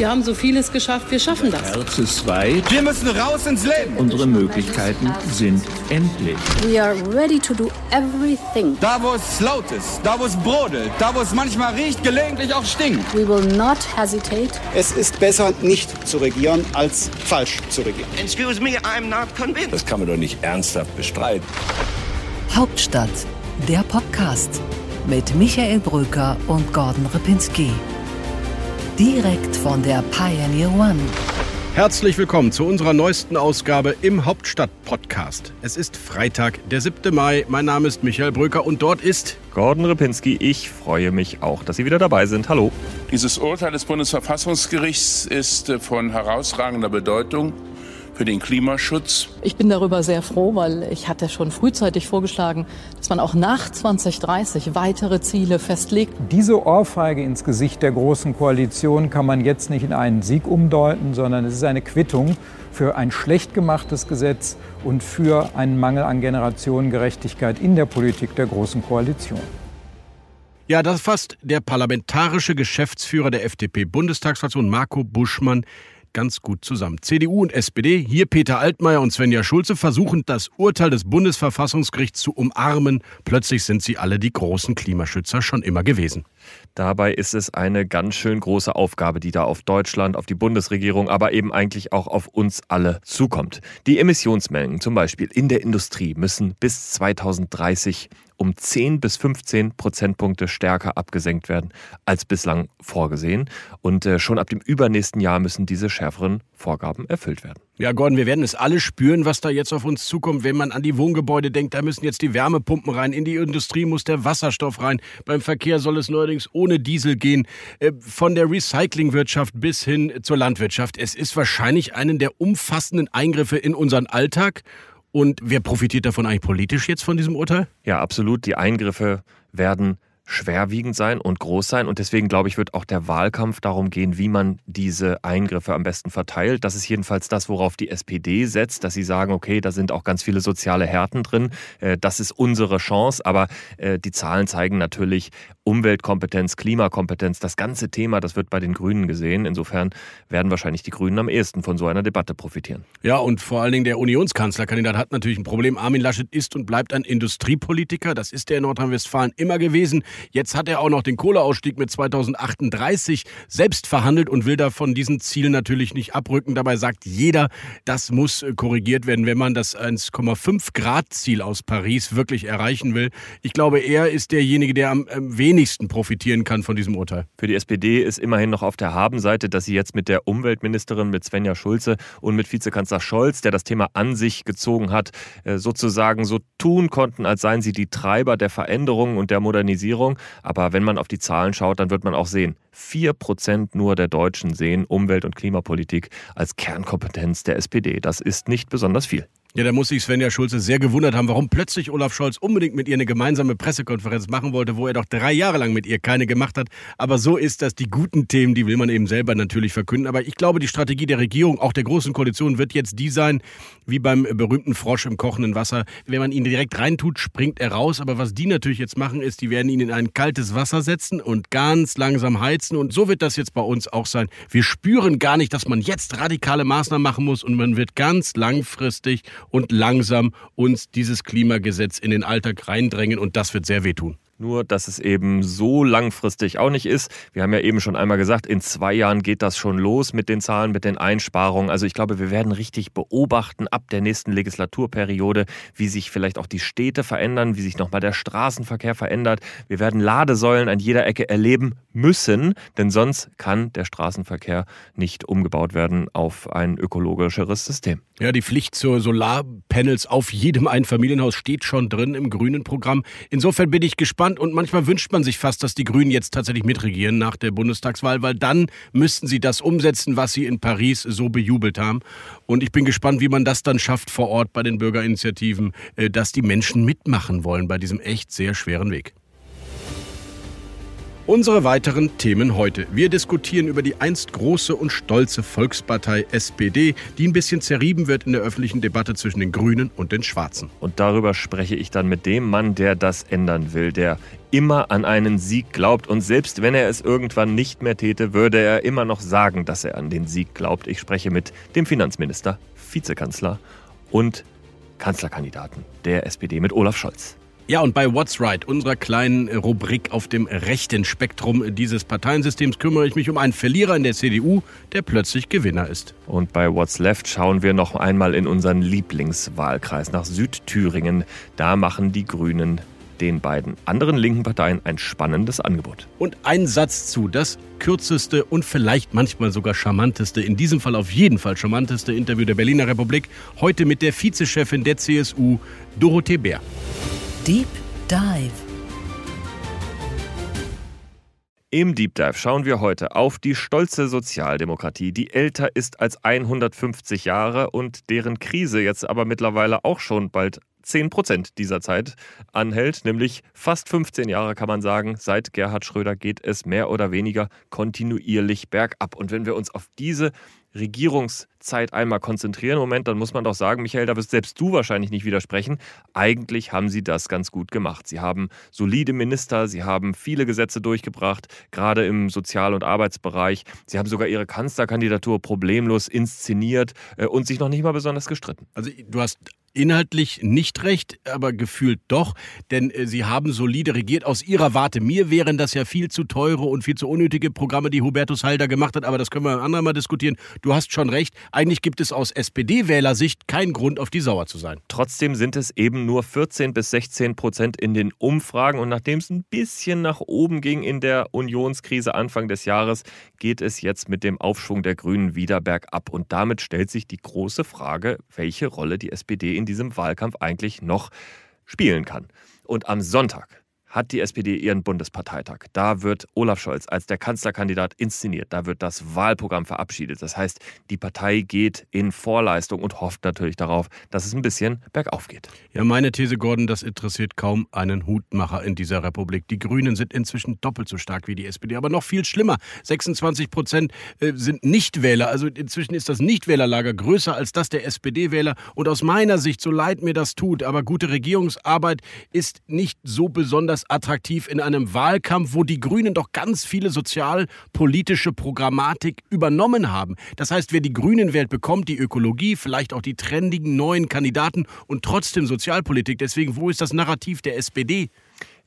Wir haben so vieles geschafft, wir schaffen das. Herz ist weit. Wir müssen raus ins Leben. Unsere Möglichkeiten sind endlich. We are ready to do everything. Da, wo es laut ist, da, wo es brodelt, da, wo es manchmal riecht, gelegentlich auch stinkt. We will not hesitate. Es ist besser, nicht zu regieren, als falsch zu regieren. Excuse me, I'm not convinced. Das kann man doch nicht ernsthaft bestreiten. Hauptstadt, der Podcast mit Michael Brücker und Gordon Ripinski. Direkt von der Pioneer One. Herzlich willkommen zu unserer neuesten Ausgabe im Hauptstadt-Podcast. Es ist Freitag, der 7. Mai. Mein Name ist Michael Brücker und dort ist Gordon Ripinski. Ich freue mich auch, dass Sie wieder dabei sind. Hallo. Dieses Urteil des Bundesverfassungsgerichts ist von herausragender Bedeutung für den Klimaschutz. Ich bin darüber sehr froh, weil ich hatte schon frühzeitig vorgeschlagen, dass man auch nach 2030 weitere Ziele festlegt. Diese Ohrfeige ins Gesicht der Großen Koalition kann man jetzt nicht in einen Sieg umdeuten, sondern es ist eine Quittung für ein schlecht gemachtes Gesetz und für einen Mangel an Generationengerechtigkeit in der Politik der Großen Koalition. Ja, das fasst der parlamentarische Geschäftsführer der FDP-Bundestagsfraktion Marco Buschmann ganz gut zusammen. CDU und SPD, hier Peter Altmaier und Svenja Schulze, versuchen das Urteil des Bundesverfassungsgerichts zu umarmen. Plötzlich sind sie alle die großen Klimaschützer schon immer gewesen. Dabei ist es eine ganz schön große Aufgabe, die da auf Deutschland, auf die Bundesregierung, aber eben eigentlich auch auf uns alle zukommt. Die Emissionsmengen zum Beispiel in der Industrie müssen bis 2030 um 10 bis 15 Prozentpunkte stärker abgesenkt werden als bislang vorgesehen. Und äh, schon ab dem übernächsten Jahr müssen diese schärferen Vorgaben erfüllt werden. Ja, Gordon, wir werden es alle spüren, was da jetzt auf uns zukommt, wenn man an die Wohngebäude denkt. Da müssen jetzt die Wärmepumpen rein, in die Industrie muss der Wasserstoff rein. Beim Verkehr soll es neuerdings ohne Diesel gehen. Äh, von der Recyclingwirtschaft bis hin zur Landwirtschaft. Es ist wahrscheinlich einen der umfassenden Eingriffe in unseren Alltag. Und wer profitiert davon eigentlich politisch jetzt von diesem Urteil? Ja, absolut. Die Eingriffe werden schwerwiegend sein und groß sein. Und deswegen, glaube ich, wird auch der Wahlkampf darum gehen, wie man diese Eingriffe am besten verteilt. Das ist jedenfalls das, worauf die SPD setzt, dass sie sagen, okay, da sind auch ganz viele soziale Härten drin. Äh, das ist unsere Chance. Aber äh, die Zahlen zeigen natürlich, Umweltkompetenz, Klimakompetenz, das ganze Thema, das wird bei den Grünen gesehen. Insofern werden wahrscheinlich die Grünen am ehesten von so einer Debatte profitieren. Ja, und vor allen Dingen der Unionskanzlerkandidat hat natürlich ein Problem. Armin Laschet ist und bleibt ein Industriepolitiker. Das ist er in Nordrhein-Westfalen immer gewesen. Jetzt hat er auch noch den Kohleausstieg mit 2038 selbst verhandelt und will da von diesen Zielen natürlich nicht abrücken. Dabei sagt jeder, das muss korrigiert werden, wenn man das 1,5 Grad Ziel aus Paris wirklich erreichen will. Ich glaube, er ist derjenige, der am wenigsten profitieren kann von diesem Urteil. Für die SPD ist immerhin noch auf der Habenseite, dass sie jetzt mit der Umweltministerin, mit Svenja Schulze und mit Vizekanzler Scholz, der das Thema an sich gezogen hat, äh, sozusagen so tun konnten, als seien sie die Treiber der Veränderung und der Modernisierung. Aber wenn man auf die Zahlen schaut, dann wird man auch sehen, 4% nur der Deutschen sehen Umwelt- und Klimapolitik als Kernkompetenz der SPD. Das ist nicht besonders viel. Ja, da muss sich Svenja Schulze sehr gewundert haben, warum plötzlich Olaf Scholz unbedingt mit ihr eine gemeinsame Pressekonferenz machen wollte, wo er doch drei Jahre lang mit ihr keine gemacht hat. Aber so ist das. Die guten Themen, die will man eben selber natürlich verkünden. Aber ich glaube, die Strategie der Regierung, auch der Großen Koalition, wird jetzt die sein, wie beim berühmten Frosch im kochenden Wasser. Wenn man ihn direkt reintut, springt er raus. Aber was die natürlich jetzt machen, ist, die werden ihn in ein kaltes Wasser setzen und ganz langsam heizen. Und so wird das jetzt bei uns auch sein. Wir spüren gar nicht, dass man jetzt radikale Maßnahmen machen muss und man wird ganz langfristig und langsam uns dieses Klimagesetz in den Alltag reindrängen und das wird sehr wehtun. Nur, dass es eben so langfristig auch nicht ist. Wir haben ja eben schon einmal gesagt, in zwei Jahren geht das schon los mit den Zahlen, mit den Einsparungen. Also ich glaube, wir werden richtig beobachten ab der nächsten Legislaturperiode, wie sich vielleicht auch die Städte verändern, wie sich nochmal der Straßenverkehr verändert. Wir werden Ladesäulen an jeder Ecke erleben müssen, denn sonst kann der Straßenverkehr nicht umgebaut werden auf ein ökologischeres System. Ja, die Pflicht zur Solarpanels auf jedem Einfamilienhaus steht schon drin im grünen Programm. Insofern bin ich gespannt und manchmal wünscht man sich fast, dass die Grünen jetzt tatsächlich mitregieren nach der Bundestagswahl, weil dann müssten sie das umsetzen, was sie in Paris so bejubelt haben. Und ich bin gespannt, wie man das dann schafft vor Ort bei den Bürgerinitiativen, äh, dass die Menschen mitmachen wollen bei diesem echt sehr schweren Weg. Unsere weiteren Themen heute. Wir diskutieren über die einst große und stolze Volkspartei SPD, die ein bisschen zerrieben wird in der öffentlichen Debatte zwischen den Grünen und den Schwarzen. Und darüber spreche ich dann mit dem Mann, der das ändern will, der immer an einen Sieg glaubt und selbst wenn er es irgendwann nicht mehr täte, würde er immer noch sagen, dass er an den Sieg glaubt. Ich spreche mit dem Finanzminister, Vizekanzler und Kanzlerkandidaten der SPD mit Olaf Scholz. Ja, und bei What's Right, unserer kleinen Rubrik auf dem rechten Spektrum dieses Parteiensystems, kümmere ich mich um einen Verlierer in der CDU, der plötzlich Gewinner ist. Und bei What's Left schauen wir noch einmal in unseren Lieblingswahlkreis nach Südthüringen. Da machen die Grünen den beiden anderen linken Parteien ein spannendes Angebot. Und ein Satz zu, das kürzeste und vielleicht manchmal sogar charmanteste, in diesem Fall auf jeden Fall charmanteste Interview der Berliner Republik, heute mit der Vizechefin der CSU, Dorothee Bär. Deep Dive. Im Deep Dive schauen wir heute auf die stolze Sozialdemokratie, die älter ist als 150 Jahre und deren Krise jetzt aber mittlerweile auch schon bald 10 Prozent dieser Zeit anhält, nämlich fast 15 Jahre kann man sagen. Seit Gerhard Schröder geht es mehr oder weniger kontinuierlich bergab. Und wenn wir uns auf diese Regierungszeit einmal konzentrieren. Moment, dann muss man doch sagen, Michael, da wirst selbst du wahrscheinlich nicht widersprechen. Eigentlich haben sie das ganz gut gemacht. Sie haben solide Minister, sie haben viele Gesetze durchgebracht, gerade im Sozial- und Arbeitsbereich. Sie haben sogar ihre Kanzlerkandidatur problemlos inszeniert äh, und sich noch nicht mal besonders gestritten. Also du hast inhaltlich nicht recht, aber gefühlt doch, denn äh, sie haben solide regiert. Aus ihrer Warte, mir wären das ja viel zu teure und viel zu unnötige Programme, die Hubertus Heil gemacht hat, aber das können wir ein andermal diskutieren. Du hast schon recht, eigentlich gibt es aus SPD-Wählersicht keinen Grund, auf die sauer zu sein. Trotzdem sind es eben nur 14 bis 16 Prozent in den Umfragen und nachdem es ein bisschen nach oben ging in der Unionskrise Anfang des Jahres, geht es jetzt mit dem Aufschwung der Grünen wieder bergab und damit stellt sich die große Frage, welche Rolle die SPD in diesem Wahlkampf eigentlich noch spielen kann. Und am Sonntag hat die SPD ihren Bundesparteitag. Da wird Olaf Scholz als der Kanzlerkandidat inszeniert. Da wird das Wahlprogramm verabschiedet. Das heißt, die Partei geht in Vorleistung und hofft natürlich darauf, dass es ein bisschen bergauf geht. Ja, meine These, Gordon, das interessiert kaum einen Hutmacher in dieser Republik. Die Grünen sind inzwischen doppelt so stark wie die SPD, aber noch viel schlimmer. 26 Prozent äh, sind Nichtwähler. Also inzwischen ist das Nichtwählerlager größer als das der SPD-Wähler. Und aus meiner Sicht, so leid mir das tut, aber gute Regierungsarbeit ist nicht so besonders besonders attraktiv in einem Wahlkampf, wo die Grünen doch ganz viele sozialpolitische Programmatik übernommen haben. Das heißt, wer die Grünen wählt, bekommt die Ökologie, vielleicht auch die trendigen neuen Kandidaten und trotzdem Sozialpolitik. Deswegen, wo ist das Narrativ der SPD?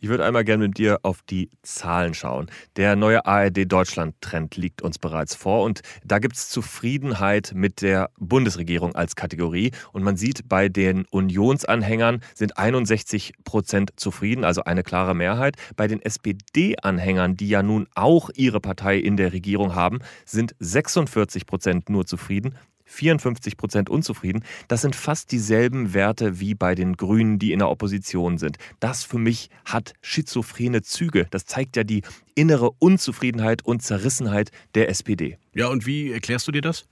Ich würde einmal gerne mit dir auf die Zahlen schauen. Der neue ARD-Deutschland-Trend liegt uns bereits vor und da gibt es Zufriedenheit mit der Bundesregierung als Kategorie. Und man sieht, bei den Unionsanhängern sind 61 Prozent zufrieden, also eine klare Mehrheit. Bei den SPD-Anhängern, die ja nun auch ihre Partei in der Regierung haben, sind 46 Prozent nur zufrieden. 54 Prozent unzufrieden. Das sind fast dieselben Werte wie bei den Grünen, die in der Opposition sind. Das für mich hat schizophrene Züge. Das zeigt ja die innere Unzufriedenheit und Zerrissenheit der SPD. Ja, und wie erklärst du dir das?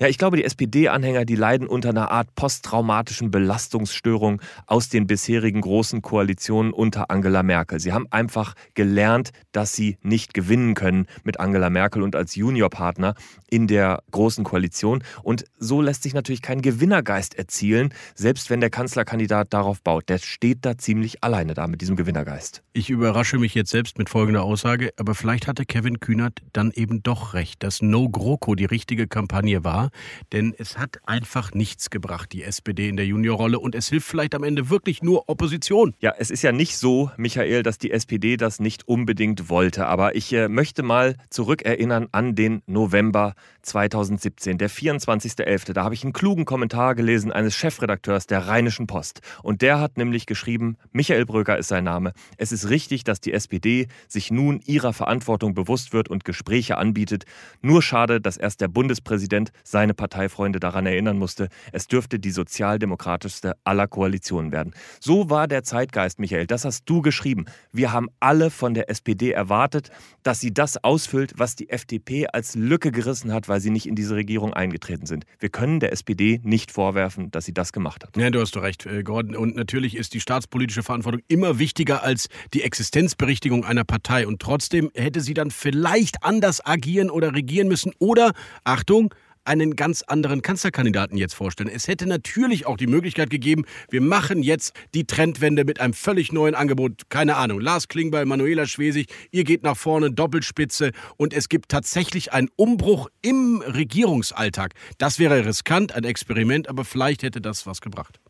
Ja, ich glaube, die SPD-Anhänger, die leiden unter einer Art posttraumatischen Belastungsstörung aus den bisherigen großen Koalitionen unter Angela Merkel. Sie haben einfach gelernt, dass sie nicht gewinnen können mit Angela Merkel und als Juniorpartner in der großen Koalition. Und so lässt sich natürlich kein Gewinnergeist erzielen, selbst wenn der Kanzlerkandidat darauf baut. Der steht da ziemlich alleine da mit diesem Gewinnergeist. Ich überrasche mich jetzt selbst mit folgender Aussage, aber vielleicht hatte Kevin Kühnert dann eben doch recht, dass No GroKo die richtige Kampagne war denn es hat einfach nichts gebracht, die SPD in der Juniorrolle und es hilft vielleicht am Ende wirklich nur Opposition. Ja, es ist ja nicht so, Michael, dass die SPD das nicht unbedingt wollte, aber ich äh, möchte mal zurückerinnern an den November 2017, der 24.11. Da habe ich einen klugen Kommentar gelesen eines Chefredakteurs der Rheinischen Post und der hat nämlich geschrieben, Michael Bröker ist sein Name, es ist richtig, dass die SPD sich nun ihrer Verantwortung bewusst wird und Gespräche anbietet. Nur schade, dass erst der Bundespräsident seine Parteifreunde daran erinnern musste, es dürfte die sozialdemokratischste aller Koalitionen werden. So war der Zeitgeist, Michael. Das hast du geschrieben. Wir haben alle von der SPD erwartet, dass sie das ausfüllt, was die FDP als Lücke gerissen hat, weil sie nicht in diese Regierung eingetreten sind. Wir können der SPD nicht vorwerfen, dass sie das gemacht hat. Ja, du hast recht, äh, Gordon. Und natürlich ist die staatspolitische Verantwortung immer wichtiger als die Existenzberichtigung einer Partei. Und trotzdem hätte sie dann vielleicht anders agieren oder regieren müssen. Oder, Achtung, einen ganz anderen Kanzlerkandidaten jetzt vorstellen. Es hätte natürlich auch die Möglichkeit gegeben, wir machen jetzt die Trendwende mit einem völlig neuen Angebot. Keine Ahnung, Lars Klingbeil, Manuela Schwesig, ihr geht nach vorne, Doppelspitze und es gibt tatsächlich einen Umbruch im Regierungsalltag. Das wäre riskant, ein Experiment, aber vielleicht hätte das was gebracht.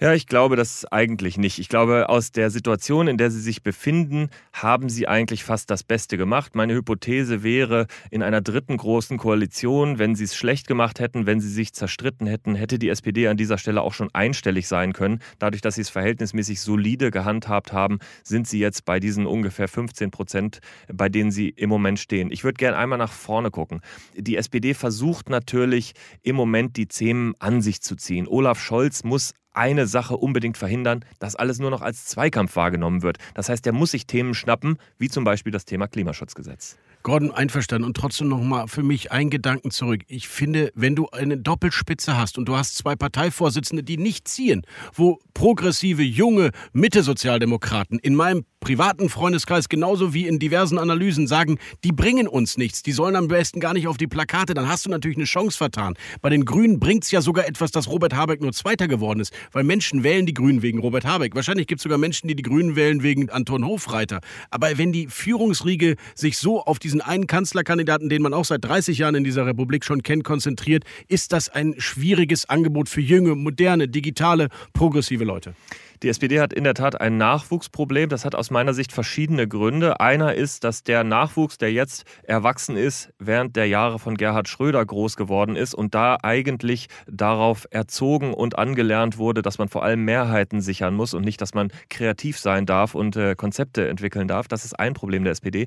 Ja, ich glaube das eigentlich nicht. Ich glaube, aus der Situation, in der Sie sich befinden, haben Sie eigentlich fast das Beste gemacht. Meine Hypothese wäre, in einer dritten großen Koalition, wenn Sie es schlecht gemacht hätten, wenn Sie sich zerstritten hätten, hätte die SPD an dieser Stelle auch schon einstellig sein können. Dadurch, dass Sie es verhältnismäßig solide gehandhabt haben, sind Sie jetzt bei diesen ungefähr 15 Prozent, bei denen Sie im Moment stehen. Ich würde gerne einmal nach vorne gucken. Die SPD versucht natürlich im Moment die Themen an sich zu ziehen. Olaf Scholz muss eine Sache unbedingt verhindern, dass alles nur noch als Zweikampf wahrgenommen wird. Das heißt, er muss sich Themen schnappen, wie zum Beispiel das Thema Klimaschutzgesetz. Gordon, einverstanden. Und trotzdem nochmal für mich ein Gedanken zurück. Ich finde, wenn du eine Doppelspitze hast und du hast zwei Parteivorsitzende, die nicht ziehen, wo progressive, junge Mitte-Sozialdemokraten in meinem privaten Freundeskreis genauso wie in diversen Analysen sagen, die bringen uns nichts, die sollen am besten gar nicht auf die Plakate, dann hast du natürlich eine Chance vertan. Bei den Grünen bringt es ja sogar etwas, dass Robert Habeck nur Zweiter geworden ist, weil Menschen wählen die Grünen wegen Robert Habeck. Wahrscheinlich gibt es sogar Menschen, die die Grünen wählen wegen Anton Hofreiter. Aber wenn die Führungsriege sich so auf diesen einen Kanzlerkandidaten, den man auch seit 30 Jahren in dieser Republik schon kennt, konzentriert, ist das ein schwieriges Angebot für junge, moderne, digitale, progressive Leute. Die SPD hat in der Tat ein Nachwuchsproblem. Das hat aus meiner Sicht verschiedene Gründe. Einer ist, dass der Nachwuchs, der jetzt erwachsen ist, während der Jahre von Gerhard Schröder groß geworden ist und da eigentlich darauf erzogen und angelernt wurde, dass man vor allem Mehrheiten sichern muss und nicht, dass man kreativ sein darf und äh, Konzepte entwickeln darf. Das ist ein Problem der SPD.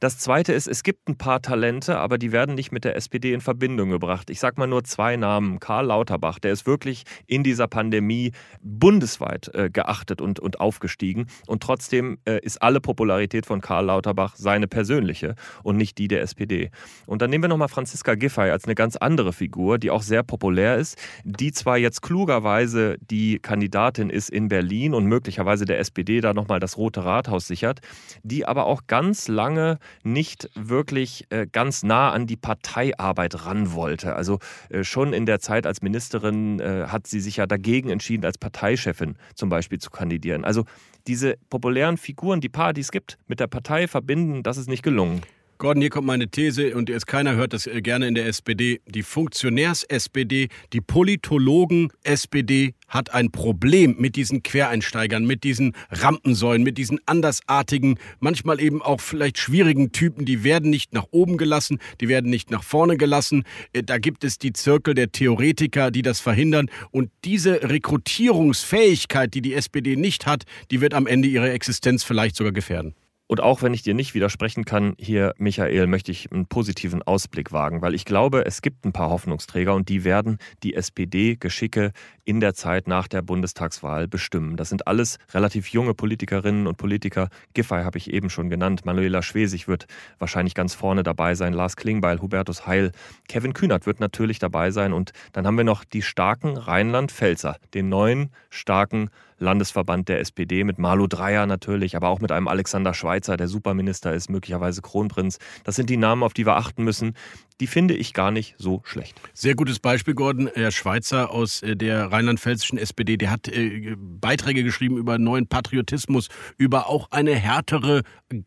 Das zweite ist, es gibt ein paar Talente, aber die werden nicht mit der SPD in Verbindung gebracht. Ich sage mal nur zwei Namen. Karl Lauterbach, der ist wirklich in dieser Pandemie bundesweit äh, geachtet und, und aufgestiegen. Und trotzdem äh, ist alle Popularität von Karl Lauterbach seine persönliche und nicht die der SPD. Und dann nehmen wir nochmal Franziska Giffey als eine ganz andere Figur, die auch sehr populär ist, die zwar jetzt klugerweise die Kandidatin ist in Berlin und möglicherweise der SPD da nochmal das Rote Rathaus sichert, die aber auch ganz lange nicht wirklich äh, ganz nah an die Parteiarbeit ran wollte. Also äh, schon in der Zeit als Ministerin äh, hat sie sich ja dagegen entschieden, als Parteichefin zum Beispiel Beispiel zu kandidieren. Also diese populären Figuren, die es gibt, mit der Partei verbinden, das ist nicht gelungen. Gordon, hier kommt meine These und jetzt keiner hört das äh, gerne in der SPD. Die Funktionärs-SPD, die Politologen-SPD hat ein Problem mit diesen Quereinsteigern, mit diesen Rampensäulen, mit diesen andersartigen, manchmal eben auch vielleicht schwierigen Typen. Die werden nicht nach oben gelassen, die werden nicht nach vorne gelassen. Äh, da gibt es die Zirkel der Theoretiker, die das verhindern. Und diese Rekrutierungsfähigkeit, die die SPD nicht hat, die wird am Ende ihre Existenz vielleicht sogar gefährden. Und auch wenn ich dir nicht widersprechen kann, hier, Michael, möchte ich einen positiven Ausblick wagen, weil ich glaube, es gibt ein paar Hoffnungsträger und die werden die SPD-Geschicke in der Zeit nach der Bundestagswahl bestimmen. Das sind alles relativ junge Politikerinnen und Politiker. Giffey habe ich eben schon genannt. Manuela Schwesig wird wahrscheinlich ganz vorne dabei sein. Lars Klingbeil, Hubertus Heil. Kevin Kühnert wird natürlich dabei sein. Und dann haben wir noch die starken Rheinland-Pfälzer, den neuen starken Landesverband der SPD mit Malu Dreyer natürlich, aber auch mit einem Alexander Schweitzer, der Superminister ist, möglicherweise Kronprinz. Das sind die Namen, auf die wir achten müssen. Die finde ich gar nicht so schlecht. Sehr gutes Beispiel, Gordon. Herr Schweitzer aus äh, der rheinland-pfälzischen SPD, der hat äh, Beiträge geschrieben über neuen Patriotismus, über auch eine härtere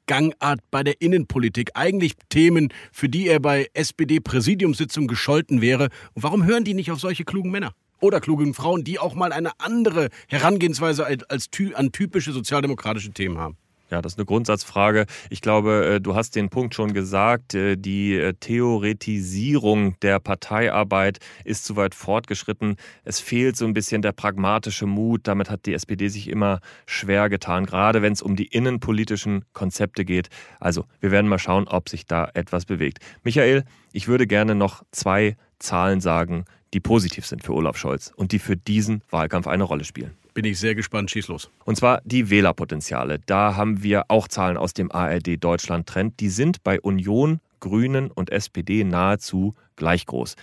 Gangart bei der Innenpolitik. Eigentlich Themen, für die er bei SPD-Präsidiumssitzungen gescholten wäre. Und warum hören die nicht auf solche klugen Männer? Oder klugen Frauen, die auch mal eine andere Herangehensweise als, als an typische sozialdemokratische Themen haben. Ja, das ist eine Grundsatzfrage. Ich glaube, äh, du hast den Punkt schon gesagt. Äh, die äh, Theoretisierung der Parteiarbeit ist zu weit fortgeschritten. Es fehlt so ein bisschen der pragmatische Mut. Damit hat die SPD sich immer schwer getan, gerade wenn es um die innenpolitischen Konzepte geht. Also, wir werden mal schauen, ob sich da etwas bewegt. Michael, ich würde gerne noch zwei Zahlen sagen, die positiv sind für Olaf Scholz und die für diesen Wahlkampf eine Rolle spielen. Bin ich sehr gespannt, schieß los. Und zwar die Wählerpotenziale. Da haben wir auch Zahlen aus dem ARD Deutschland Trend. Die sind bei Union, Grünen und SPD nahezu gleich groß.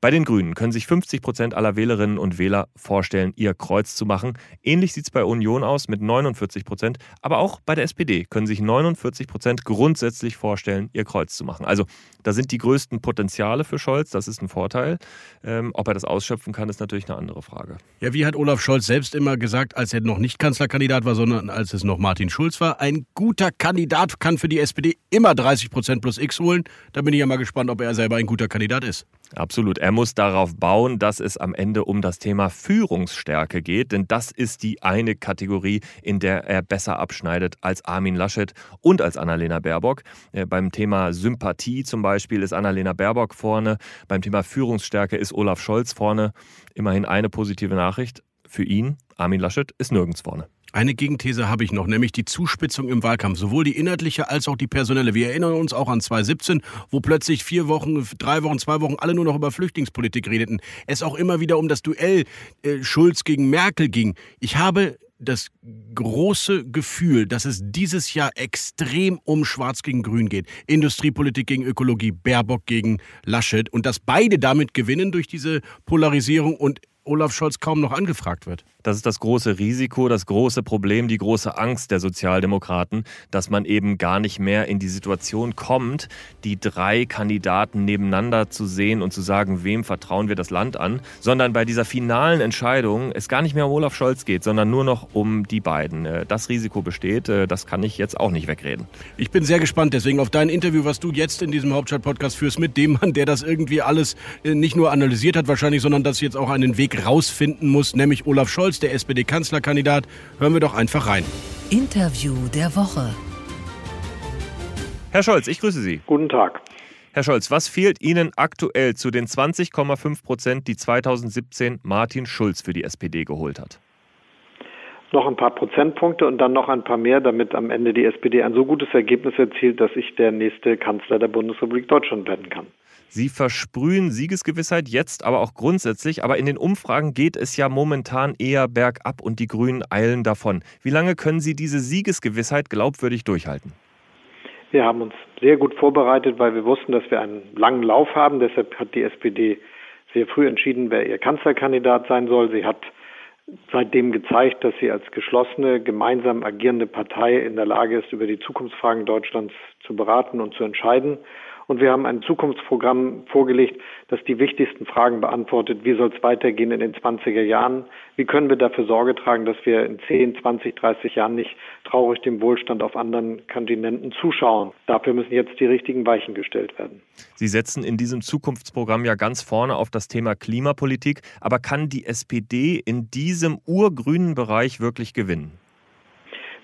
Bei den Grünen können sich 50 Prozent aller Wählerinnen und Wähler vorstellen, ihr Kreuz zu machen. Ähnlich sieht es bei Union aus mit 49 Prozent. Aber auch bei der SPD können sich 49 Prozent grundsätzlich vorstellen, ihr Kreuz zu machen. Also da sind die größten Potenziale für Scholz. Das ist ein Vorteil. Ähm, ob er das ausschöpfen kann, ist natürlich eine andere Frage. Ja, wie hat Olaf Scholz selbst immer gesagt, als er noch nicht Kanzlerkandidat war, sondern als es noch Martin Schulz war? Ein guter Kandidat kann für die SPD immer 30 Prozent plus X holen. Da bin ich ja mal gespannt, ob er selber ein guter Kandidat ist. Absolut. Er muss darauf bauen, dass es am Ende um das Thema Führungsstärke geht, denn das ist die eine Kategorie, in der er besser abschneidet als Armin Laschet und als Annalena Baerbock. Äh, beim Thema Sympathie zum Beispiel ist Annalena Baerbock vorne, beim Thema Führungsstärke ist Olaf Scholz vorne. Immerhin eine positive Nachricht für ihn. Armin Laschet ist nirgends vorne. Eine Gegenthese habe ich noch, nämlich die Zuspitzung im Wahlkampf, sowohl die inhaltliche als auch die personelle. Wir erinnern uns auch an 2017, wo plötzlich vier Wochen, drei Wochen, zwei Wochen alle nur noch über Flüchtlingspolitik redeten. Es auch immer wieder um das Duell äh, Schulz gegen Merkel ging. Ich habe das große Gefühl, dass es dieses Jahr extrem um Schwarz gegen Grün geht. Industriepolitik gegen Ökologie, Baerbock gegen Laschet und dass beide damit gewinnen durch diese Polarisierung und Olaf Scholz kaum noch angefragt wird. Das ist das große Risiko, das große Problem, die große Angst der Sozialdemokraten, dass man eben gar nicht mehr in die Situation kommt, die drei Kandidaten nebeneinander zu sehen und zu sagen, wem vertrauen wir das Land an, sondern bei dieser finalen Entscheidung es gar nicht mehr um Olaf Scholz geht, sondern nur noch um die beiden. Äh, das Risiko besteht, äh, das kann ich jetzt auch nicht wegreden. Ich bin sehr gespannt deswegen auf dein Interview, was du jetzt in diesem Hauptstadt-Podcast führst mit dem Mann, der das irgendwie alles äh, nicht nur analysiert hat wahrscheinlich, sondern das jetzt auch einen Weg rausfinden muss, nämlich Olaf Scholz, der SPD-Kanzlerkandidat. Hören wir doch einfach rein. Interview der Woche. Herr Scholz, ich grüße Sie. Guten Tag. Herr Scholz, was fehlt Ihnen aktuell zu den 20,5 Prozent, die 2017 Martin Schulz für die SPD geholt hat? Noch ein paar Prozentpunkte und dann noch ein paar mehr, damit am Ende die SPD ein so gutes Ergebnis erzielt, dass ich der nächste Kanzler der Bundesrepublik Deutschland werden kann. Sie versprühen Siegesgewissheit jetzt, aber auch grundsätzlich. Aber in den Umfragen geht es ja momentan eher bergab und die Grünen eilen davon. Wie lange können Sie diese Siegesgewissheit glaubwürdig durchhalten? Wir haben uns sehr gut vorbereitet, weil wir wussten, dass wir einen langen Lauf haben. Deshalb hat die SPD sehr früh entschieden, wer ihr Kanzlerkandidat sein soll. Sie hat seitdem gezeigt, dass sie als geschlossene, gemeinsam agierende Partei in der Lage ist, über die Zukunftsfragen Deutschlands zu beraten und zu entscheiden. Und wir haben ein Zukunftsprogramm vorgelegt, das die wichtigsten Fragen beantwortet. Wie soll es weitergehen in den 20er Jahren? Wie können wir dafür Sorge tragen, dass wir in 10, 20, 30 Jahren nicht traurig dem Wohlstand auf anderen Kontinenten zuschauen? Dafür müssen jetzt die richtigen Weichen gestellt werden. Sie setzen in diesem Zukunftsprogramm ja ganz vorne auf das Thema Klimapolitik. Aber kann die SPD in diesem urgrünen Bereich wirklich gewinnen?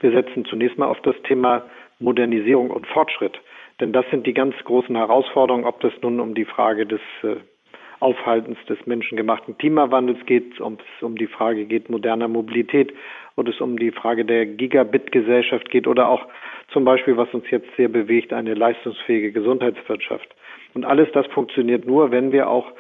Wir setzen zunächst mal auf das Thema Modernisierung und Fortschritt. Denn das sind die ganz großen Herausforderungen, ob das nun um die Frage des äh, Aufhaltens des menschengemachten Klimawandels geht, ob es um die Frage geht moderner Mobilität, ob es um die Frage der Gigabit-Gesellschaft geht oder auch zum Beispiel, was uns jetzt sehr bewegt, eine leistungsfähige Gesundheitswirtschaft. Und alles das funktioniert nur, wenn wir auch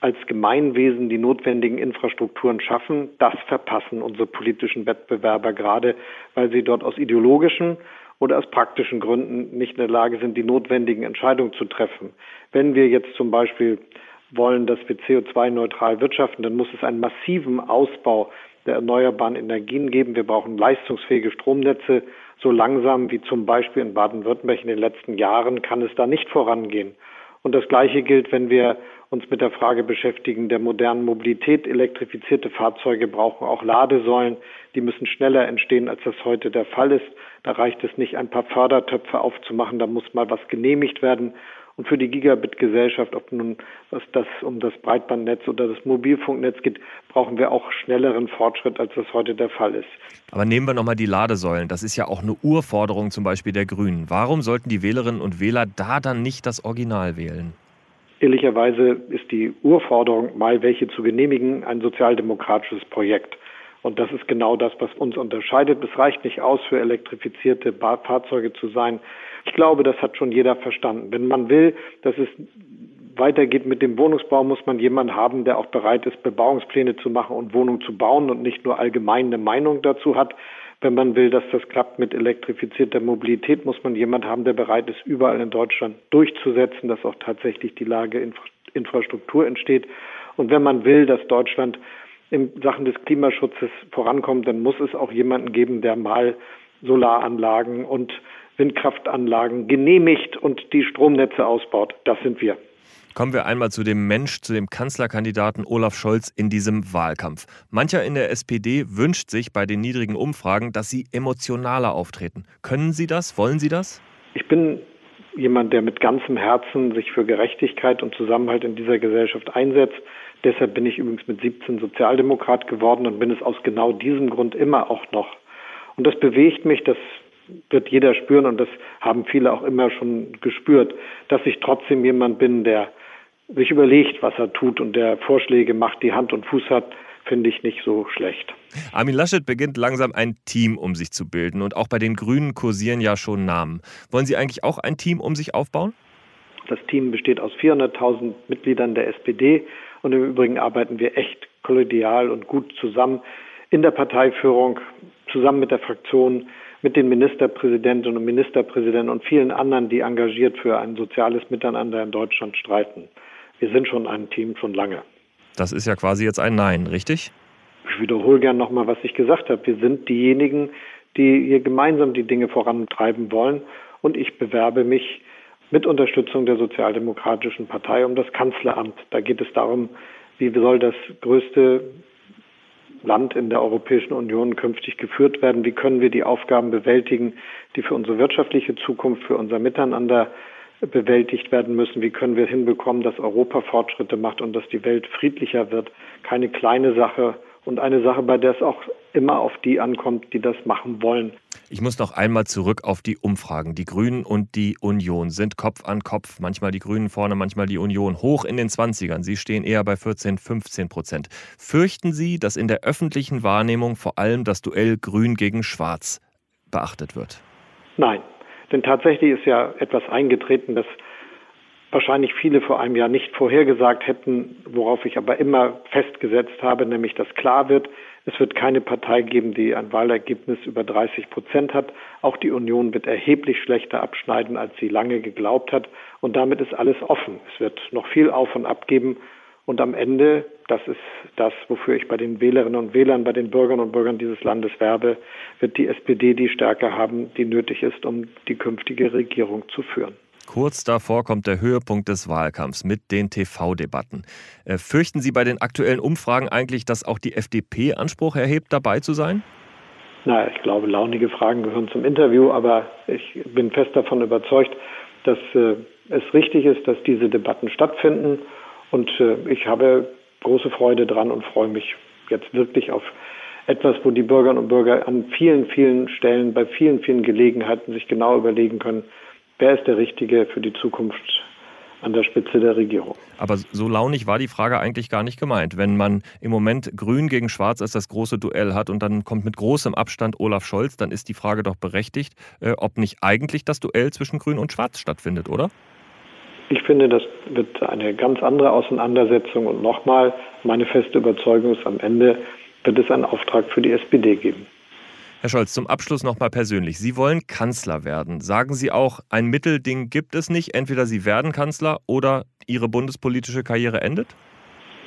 als Gemeinwesen die notwendigen Infrastrukturen schaffen. Das verpassen unsere politischen Wettbewerber gerade, weil sie dort aus ideologischen oder aus praktischen Gründen nicht in der Lage sind, die notwendigen Entscheidungen zu treffen. Wenn wir jetzt zum Beispiel wollen, dass wir CO2-neutral wirtschaften, dann muss es einen massiven Ausbau der erneuerbaren Energien geben. Wir brauchen leistungsfähige Stromnetze. So langsam wie zum Beispiel in Baden-Württemberg in den letzten Jahren kann es da nicht vorangehen. Und das Gleiche gilt, wenn wir uns mit der Frage beschäftigen der modernen Mobilität. Elektrifizierte Fahrzeuge brauchen auch Ladesäulen. Die müssen schneller entstehen, als das heute der Fall ist. Da reicht es nicht, ein paar Fördertöpfe aufzumachen. Da muss mal was genehmigt werden. Und für die Gigabit-Gesellschaft, ob nun was das um das Breitbandnetz oder das Mobilfunknetz geht, brauchen wir auch schnelleren Fortschritt, als das heute der Fall ist. Aber nehmen wir nochmal die Ladesäulen. Das ist ja auch eine Urforderung zum Beispiel der Grünen. Warum sollten die Wählerinnen und Wähler da dann nicht das Original wählen? Ehrlicherweise ist die Urforderung, mal welche zu genehmigen, ein sozialdemokratisches Projekt. Und das ist genau das, was uns unterscheidet. Es reicht nicht aus, für elektrifizierte Fahrzeuge zu sein. Ich glaube, das hat schon jeder verstanden. Wenn man will, dass es weitergeht mit dem Wohnungsbau, muss man jemanden haben, der auch bereit ist, Bebauungspläne zu machen und Wohnungen zu bauen und nicht nur allgemein eine Meinung dazu hat. Wenn man will, dass das klappt mit elektrifizierter Mobilität, muss man jemanden haben, der bereit ist, überall in Deutschland durchzusetzen, dass auch tatsächlich die Lage Infrastruktur entsteht. Und wenn man will, dass Deutschland in Sachen des Klimaschutzes vorankommt, dann muss es auch jemanden geben, der mal Solaranlagen und Windkraftanlagen genehmigt und die Stromnetze ausbaut. Das sind wir. Kommen wir einmal zu dem Mensch, zu dem Kanzlerkandidaten Olaf Scholz in diesem Wahlkampf. Mancher in der SPD wünscht sich bei den niedrigen Umfragen, dass Sie emotionaler auftreten. Können Sie das? Wollen Sie das? Ich bin jemand, der mit ganzem Herzen sich für Gerechtigkeit und Zusammenhalt in dieser Gesellschaft einsetzt. Deshalb bin ich übrigens mit 17 Sozialdemokrat geworden und bin es aus genau diesem Grund immer auch noch. Und das bewegt mich, das wird jeder spüren und das haben viele auch immer schon gespürt, dass ich trotzdem jemand bin, der sich überlegt, was er tut und der Vorschläge macht, die Hand und Fuß hat, finde ich nicht so schlecht. Armin Laschet beginnt langsam ein Team um sich zu bilden und auch bei den Grünen kursieren ja schon Namen. Wollen Sie eigentlich auch ein Team um sich aufbauen? Das Team besteht aus 400.000 Mitgliedern der SPD und im Übrigen arbeiten wir echt kollegial und gut zusammen in der Parteiführung, zusammen mit der Fraktion, mit den Ministerpräsidentinnen und Ministerpräsidenten und vielen anderen, die engagiert für ein soziales Miteinander in Deutschland streiten. Wir sind schon ein Team schon lange. Das ist ja quasi jetzt ein Nein, richtig? Ich wiederhole gern nochmal, was ich gesagt habe. Wir sind diejenigen, die hier gemeinsam die Dinge vorantreiben wollen. Und ich bewerbe mich mit Unterstützung der Sozialdemokratischen Partei um das Kanzleramt. Da geht es darum, wie soll das größte Land in der Europäischen Union künftig geführt werden? Wie können wir die Aufgaben bewältigen, die für unsere wirtschaftliche Zukunft, für unser Miteinander bewältigt werden müssen? Wie können wir hinbekommen, dass Europa Fortschritte macht und dass die Welt friedlicher wird? Keine kleine Sache und eine Sache, bei der es auch immer auf die ankommt, die das machen wollen. Ich muss noch einmal zurück auf die Umfragen. Die Grünen und die Union sind Kopf an Kopf. Manchmal die Grünen vorne, manchmal die Union. Hoch in den 20ern. Sie stehen eher bei 14, 15 Prozent. Fürchten Sie, dass in der öffentlichen Wahrnehmung vor allem das Duell Grün gegen Schwarz beachtet wird? Nein. Denn tatsächlich ist ja etwas eingetreten, das wahrscheinlich viele vor einem Jahr nicht vorhergesagt hätten, worauf ich aber immer festgesetzt habe, nämlich dass klar wird, es wird keine Partei geben, die ein Wahlergebnis über 30 Prozent hat. Auch die Union wird erheblich schlechter abschneiden, als sie lange geglaubt hat. Und damit ist alles offen. Es wird noch viel auf und ab geben. Und am Ende, das ist das, wofür ich bei den Wählerinnen und Wählern, bei den Bürgerinnen und Bürgern dieses Landes werbe, wird die SPD die Stärke haben, die nötig ist, um die künftige Regierung zu führen. Kurz davor kommt der Höhepunkt des Wahlkampfs mit den TV-Debatten. Äh, fürchten Sie bei den aktuellen Umfragen eigentlich, dass auch die FDP Anspruch erhebt, dabei zu sein? Na, ich glaube, launige Fragen gehören zum Interview, aber ich bin fest davon überzeugt, dass äh, es richtig ist, dass diese Debatten stattfinden. Und äh, ich habe große Freude dran und freue mich jetzt wirklich auf etwas, wo die Bürgerinnen und Bürger an vielen, vielen Stellen, bei vielen, vielen Gelegenheiten sich genau überlegen können, wer ist der Richtige für die Zukunft an der Spitze der Regierung. Aber so launig war die Frage eigentlich gar nicht gemeint. Wenn man im Moment Grün gegen Schwarz als das große Duell hat und dann kommt mit großem Abstand Olaf Scholz, dann ist die Frage doch berechtigt, äh, ob nicht eigentlich das Duell zwischen Grün und Schwarz stattfindet, oder? Ich finde, das wird eine ganz andere Auseinandersetzung und nochmal, meine feste Überzeugung ist, am Ende wird es einen Auftrag für die SPD geben. Herr Scholz, zum Abschluss noch mal persönlich. Sie wollen Kanzler werden. Sagen Sie auch, ein Mittelding gibt es nicht. Entweder Sie werden Kanzler oder Ihre bundespolitische Karriere endet?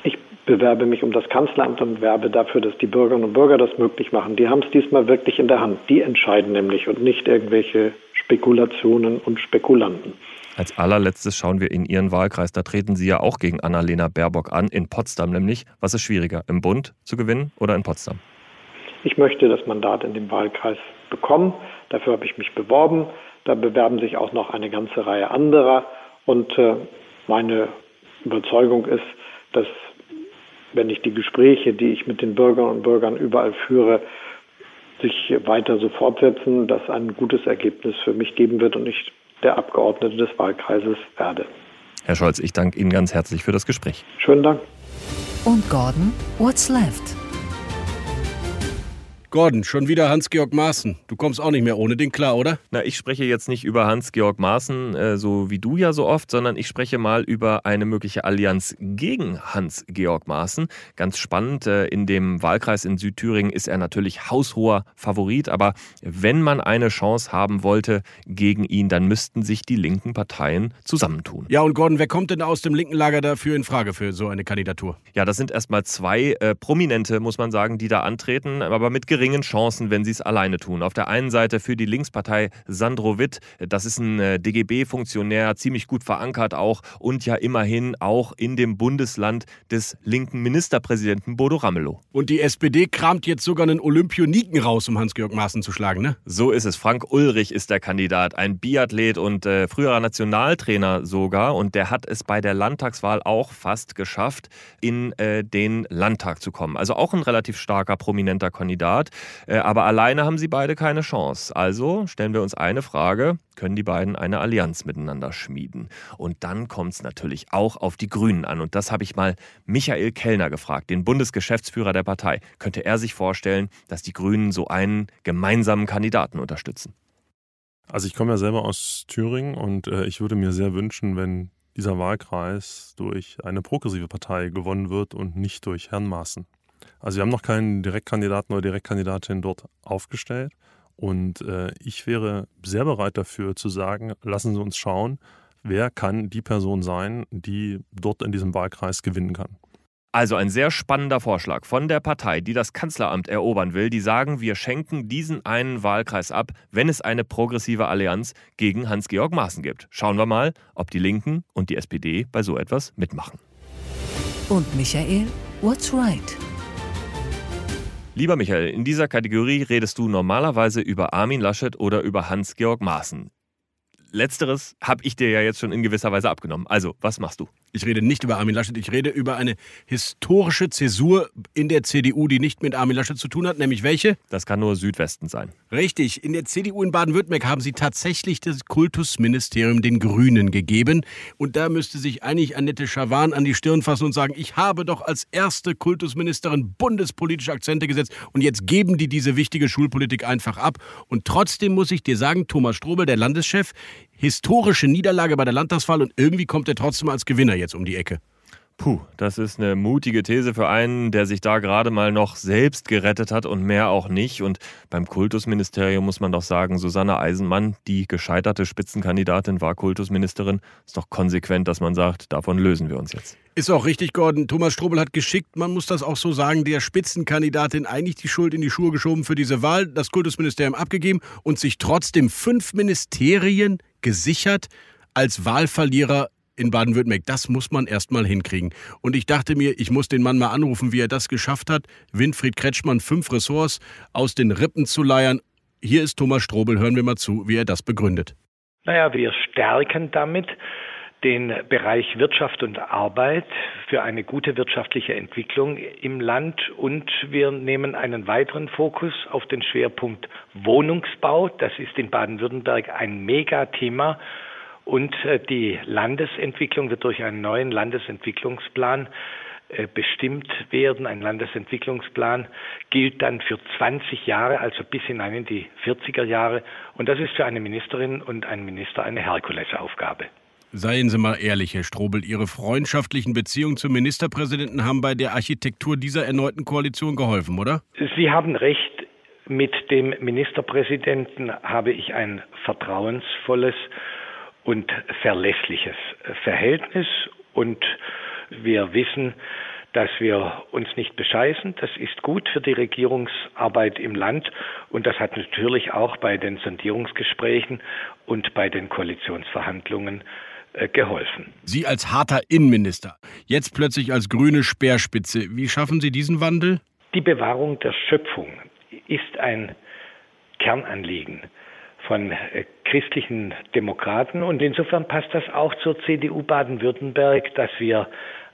Ich bewerbe mich um das Kanzleramt und werbe dafür, dass die Bürgerinnen und Bürger das möglich machen. Die haben es diesmal wirklich in der Hand. Die entscheiden nämlich und nicht irgendwelche Spekulationen und Spekulanten. Als allerletztes schauen wir in Ihren Wahlkreis. Da treten Sie ja auch gegen Annalena Baerbock an, in Potsdam nämlich. Was ist schwieriger, im Bund zu gewinnen oder in Potsdam? Ich möchte das Mandat in dem Wahlkreis bekommen. Dafür habe ich mich beworben. Da bewerben sich auch noch eine ganze Reihe anderer. Und äh, meine Überzeugung ist, dass wenn ich die Gespräche, die ich mit den Bürgerinnen und Bürgern überall führe, sich weiter so fortsetzen, dass ein gutes Ergebnis für mich geben wird und ich der Abgeordnete des Wahlkreises werde. Herr Scholz, ich danke Ihnen ganz herzlich für das Gespräch. Schönen Dank. Und Gordon, what's left? Gordon, schon wieder Hans-Georg Maaßen. Du kommst auch nicht mehr ohne den klar, oder? Na, ich spreche jetzt nicht über Hans-Georg Maaßen, äh, so wie du ja so oft, sondern ich spreche mal über eine mögliche Allianz gegen Hans-Georg Maaßen. Ganz spannend, äh, in dem Wahlkreis in Südthüringen ist er natürlich haushoher Favorit, aber wenn man eine Chance haben wollte gegen ihn, dann müssten sich die linken Parteien zusammentun. Ja, und Gordon, wer kommt denn aus dem linken Lager dafür in Frage für so eine Kandidatur? Ja, das sind erstmal zwei äh, Prominente, muss man sagen, die da antreten, aber mit geringen geringen Chancen, wenn sie es alleine tun. Auf der einen Seite für die Linkspartei Sandro Witt, das ist ein äh, DGB-Funktionär, ziemlich gut verankert auch und ja immerhin auch in dem Bundesland des linken Ministerpräsidenten Bodo Ramelow. Und die SPD kramt jetzt sogar einen Olympioniken raus, um Hans-Georg Maaßen zu schlagen, ne? So ist es. Frank Ulrich ist der Kandidat, ein Biathlet und äh, früherer Nationaltrainer sogar. Und der hat es bei der Landtagswahl auch fast geschafft, in äh, den Landtag zu kommen. Also auch ein relativ starker, prominenter Kandidat. Äh, aber alleine haben sie beide keine Chance. Also stellen wir uns eine Frage, können die beiden eine Allianz miteinander schmieden? Und dann kommt es natürlich auch auf die Grünen an. Und das habe ich mal Michael Kellner gefragt, den Bundesgeschäftsführer der Partei. Könnte er sich vorstellen, dass die Grünen so einen gemeinsamen Kandidaten unterstützen? Also ich komme ja selber aus Thüringen und äh, ich würde mir sehr wünschen, wenn dieser Wahlkreis durch eine progressive Partei gewonnen wird und nicht durch Herrn Maaßen. Also wir haben noch keinen Direktkandidaten oder Direktkandidatin dort aufgestellt. Und äh, ich wäre sehr bereit dafür zu sagen, lassen Sie uns schauen, wer kann die Person sein, die dort in diesem Wahlkreis gewinnen kann. Also ein sehr spannender Vorschlag von der Partei, die das Kanzleramt erobern will. Die sagen, wir schenken diesen einen Wahlkreis ab, wenn es eine progressive Allianz gegen Hans-Georg Maaßen gibt. Schauen wir mal, ob die Linken und die SPD bei so etwas mitmachen. Und Michael, what's right? Lieber Michael, in dieser Kategorie redest du normalerweise über Armin Laschet oder über Hans-Georg Maaßen. Letzteres habe ich dir ja jetzt schon in gewisser Weise abgenommen. Also, was machst du? Ich rede nicht über Armin Laschet, ich rede über eine historische Zäsur in der CDU, die nicht mit Armin Laschet zu tun hat, nämlich welche? Das kann nur Südwesten sein. Richtig, in der CDU in Baden-Württemberg haben sie tatsächlich das Kultusministerium den Grünen gegeben. Und da müsste sich eigentlich Annette Schawan an die Stirn fassen und sagen, ich habe doch als erste Kultusministerin bundespolitische Akzente gesetzt und jetzt geben die diese wichtige Schulpolitik einfach ab. Und trotzdem muss ich dir sagen, Thomas Strobel, der Landeschef, historische Niederlage bei der Landtagswahl und irgendwie kommt er trotzdem als Gewinner jetzt um die Ecke. Puh, das ist eine mutige These für einen, der sich da gerade mal noch selbst gerettet hat und mehr auch nicht. Und beim Kultusministerium muss man doch sagen, Susanne Eisenmann, die gescheiterte Spitzenkandidatin, war Kultusministerin. Ist doch konsequent, dass man sagt, davon lösen wir uns jetzt. Ist auch richtig, Gordon. Thomas Strobel hat geschickt, man muss das auch so sagen, der Spitzenkandidatin eigentlich die Schuld in die Schuhe geschoben für diese Wahl, das Kultusministerium abgegeben und sich trotzdem fünf Ministerien gesichert als Wahlverlierer in Baden-Württemberg. Das muss man erst mal hinkriegen. Und ich dachte mir, ich muss den Mann mal anrufen, wie er das geschafft hat, Winfried Kretschmann fünf Ressorts aus den Rippen zu leiern. Hier ist Thomas Strobel, hören wir mal zu, wie er das begründet. Naja, wir stärken damit den Bereich Wirtschaft und Arbeit für eine gute wirtschaftliche Entwicklung im Land und wir nehmen einen weiteren Fokus auf den Schwerpunkt Wohnungsbau. Das ist in Baden-Württemberg ein Megathema und äh, die Landesentwicklung wird durch einen neuen Landesentwicklungsplan äh, bestimmt werden. Ein Landesentwicklungsplan gilt dann für 20 Jahre, also bis hinein in die 40er Jahre. Und das ist für eine Ministerin und einen Minister eine Herkulesaufgabe. Seien Sie mal ehrlich, Herr Strobel, Ihre freundschaftlichen Beziehungen zum Ministerpräsidenten haben bei der Architektur dieser erneuten Koalition geholfen, oder? Sie haben recht. Mit dem Ministerpräsidenten habe ich ein vertrauensvolles und verlässliches Verhältnis und wir wissen, dass wir uns nicht bescheißen. Das ist gut für die Regierungsarbeit im Land und das hat natürlich auch bei den Sondierungsgesprächen und bei den Koalitionsverhandlungen geholfen. Sie als harter Innenminister, jetzt plötzlich als grüne Speerspitze, wie schaffen Sie diesen Wandel? Die Bewahrung der Schöpfung ist ein Kernanliegen von äh, christlichen Demokraten. Und insofern passt das auch zur CDU Baden-Württemberg, dass wir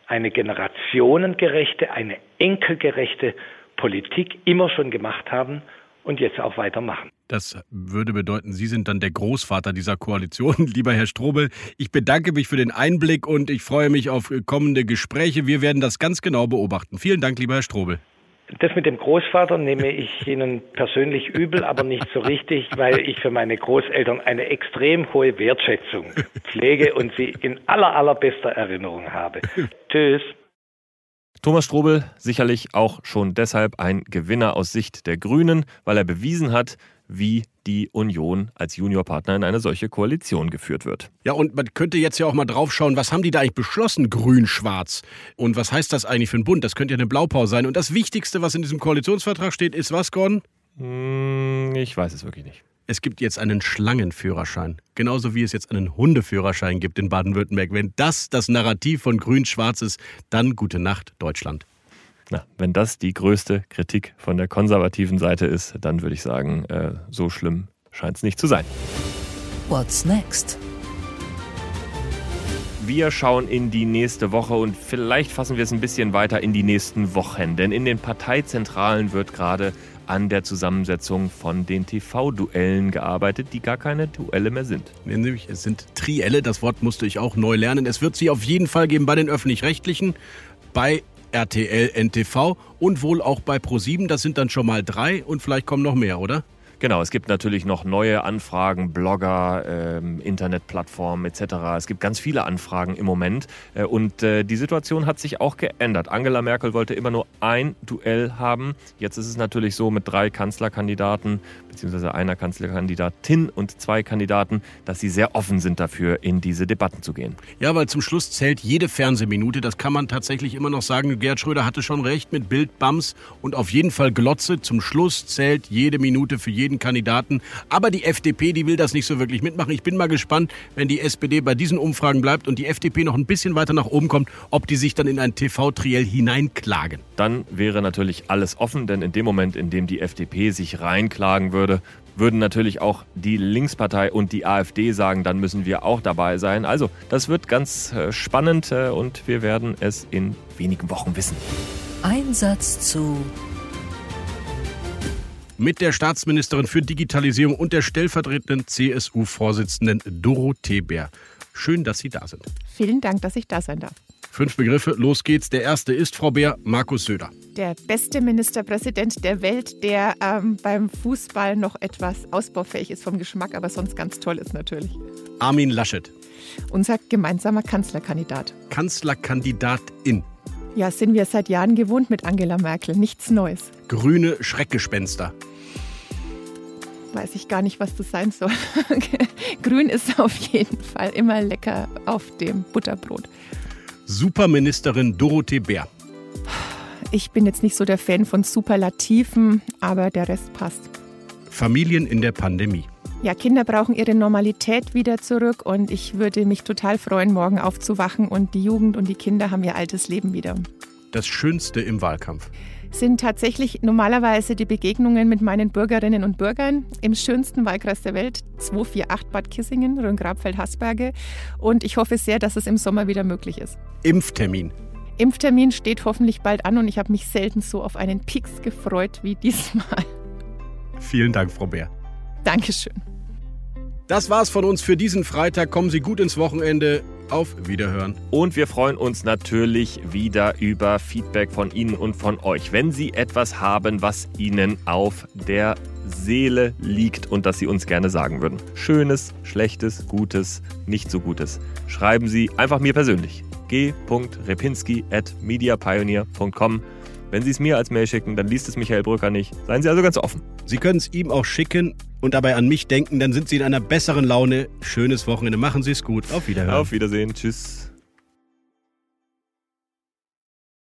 eine generationengerechte, eine enkelgerechte Politik immer schon gemacht haben und jetzt auch weitermachen. Das würde bedeuten, Sie sind dann der Großvater dieser Koalition. Lieber Herr Strobel, ich bedanke mich für den Einblick und ich freue mich auf kommende Gespräche. Wir werden das ganz genau beobachten. Vielen Dank, lieber Herr Strobel. Das mit dem Großvater nehme ich Ihnen persönlich übel, aber nicht so richtig, weil ich für meine Großeltern eine extrem hohe Wertschätzung pflege und sie in aller, allerbester Erinnerung habe. Tschüss. Thomas Strobel sicherlich auch schon deshalb ein Gewinner aus Sicht der Grünen, weil er bewiesen hat, wie die Union als Juniorpartner in eine solche Koalition geführt wird. Ja, und man könnte jetzt ja auch mal drauf schauen, was haben die da eigentlich beschlossen, grün-schwarz? Und was heißt das eigentlich für einen Bund? Das könnte ja eine Blaupause sein. Und das Wichtigste, was in diesem Koalitionsvertrag steht, ist was, Gordon? Hm, ich weiß es wirklich nicht. Es gibt jetzt einen Schlangenführerschein. Genauso wie es jetzt einen Hundeführerschein gibt in Baden-Württemberg. Wenn das das Narrativ von Grün-Schwarz ist, dann gute Nacht, Deutschland. Na, wenn das die größte Kritik von der konservativen Seite ist, dann würde ich sagen, äh, so schlimm scheint es nicht zu sein. What's next? Wir schauen in die nächste Woche und vielleicht fassen wir es ein bisschen weiter in die nächsten Wochen, denn in den Parteizentralen wird gerade an der Zusammensetzung von den TV-Duellen gearbeitet, die gar keine Duelle mehr sind. Nämlich, es sind Trielle, das Wort musste ich auch neu lernen. Es wird sie auf jeden Fall geben bei den Öffentlich-Rechtlichen, bei RTL, NTV und wohl auch bei Pro7. Das sind dann schon mal drei und vielleicht kommen noch mehr, oder? Genau, es gibt natürlich noch neue Anfragen, Blogger, ähm, Internetplattformen etc. Es gibt ganz viele Anfragen im Moment äh, und äh, die Situation hat sich auch geändert. Angela Merkel wollte immer nur ein Duell haben. Jetzt ist es natürlich so mit drei Kanzlerkandidaten beziehungsweise einer Kanzlerkandidatin und zwei Kandidaten, dass sie sehr offen sind dafür, in diese Debatten zu gehen. Ja, weil zum Schluss zählt jede Fernsehminute. Das kann man tatsächlich immer noch sagen. Gerd Schröder hatte schon recht mit Bild, Bams und auf jeden Fall Glotze. Zum Schluss zählt jede Minute für jeden jeden Kandidaten. Aber die FDP, die will das nicht so wirklich mitmachen. Ich bin mal gespannt, wenn die SPD bei diesen Umfragen bleibt und die FDP noch ein bisschen weiter nach oben kommt, ob die sich dann in ein TV-Triell hineinklagen. Dann wäre natürlich alles offen, denn in dem Moment, in dem die FDP sich reinklagen würde, würden natürlich auch die Linkspartei und die AfD sagen, dann müssen wir auch dabei sein. Also, das wird ganz äh, spannend äh, und wir werden es in wenigen Wochen wissen. Einsatz zu mit der Staatsministerin für Digitalisierung und der stellvertretenden CSU-Vorsitzenden Dorothee Bär. Schön, dass Sie da sind. Vielen Dank, dass ich da sein darf. Fünf Begriffe, los geht's. Der erste ist, Frau Bär, Markus Söder. Der beste Ministerpräsident der Welt, der ähm, beim Fußball noch etwas ausbaufähig ist vom Geschmack, aber sonst ganz toll ist natürlich. Armin Laschet. Unser gemeinsamer Kanzlerkandidat. Kanzlerkandidatin. Ja, sind wir seit Jahren gewohnt mit Angela Merkel. Nichts Neues. Grüne Schreckgespenster. Weiß ich gar nicht, was das sein soll. Grün ist auf jeden Fall immer lecker auf dem Butterbrot. Superministerin Dorothee Bär. Ich bin jetzt nicht so der Fan von Superlativen, aber der Rest passt. Familien in der Pandemie. Ja, Kinder brauchen ihre Normalität wieder zurück und ich würde mich total freuen, morgen aufzuwachen und die Jugend und die Kinder haben ihr altes Leben wieder. Das Schönste im Wahlkampf sind tatsächlich normalerweise die Begegnungen mit meinen Bürgerinnen und Bürgern im schönsten Wahlkreis der Welt, 248 Bad Kissingen, Rhön-Grabfeld-Hasberge. Und ich hoffe sehr, dass es im Sommer wieder möglich ist. Impftermin. Impftermin steht hoffentlich bald an und ich habe mich selten so auf einen Pix gefreut wie diesmal. Vielen Dank, Frau Bär. Dankeschön. Das war's von uns für diesen Freitag. Kommen Sie gut ins Wochenende. Auf Wiederhören. Und wir freuen uns natürlich wieder über Feedback von Ihnen und von euch. Wenn Sie etwas haben, was Ihnen auf der Seele liegt und das Sie uns gerne sagen würden. Schönes, schlechtes, gutes, nicht so gutes. Schreiben Sie einfach mir persönlich. g.repinski at mediapioneer.com. Wenn Sie es mir als Mail schicken, dann liest es Michael Brücker nicht. Seien Sie also ganz offen. Sie können es ihm auch schicken und dabei an mich denken, dann sind Sie in einer besseren Laune. Schönes Wochenende. Machen Sie es gut. Auf Wiedersehen. Auf Wiedersehen. Tschüss.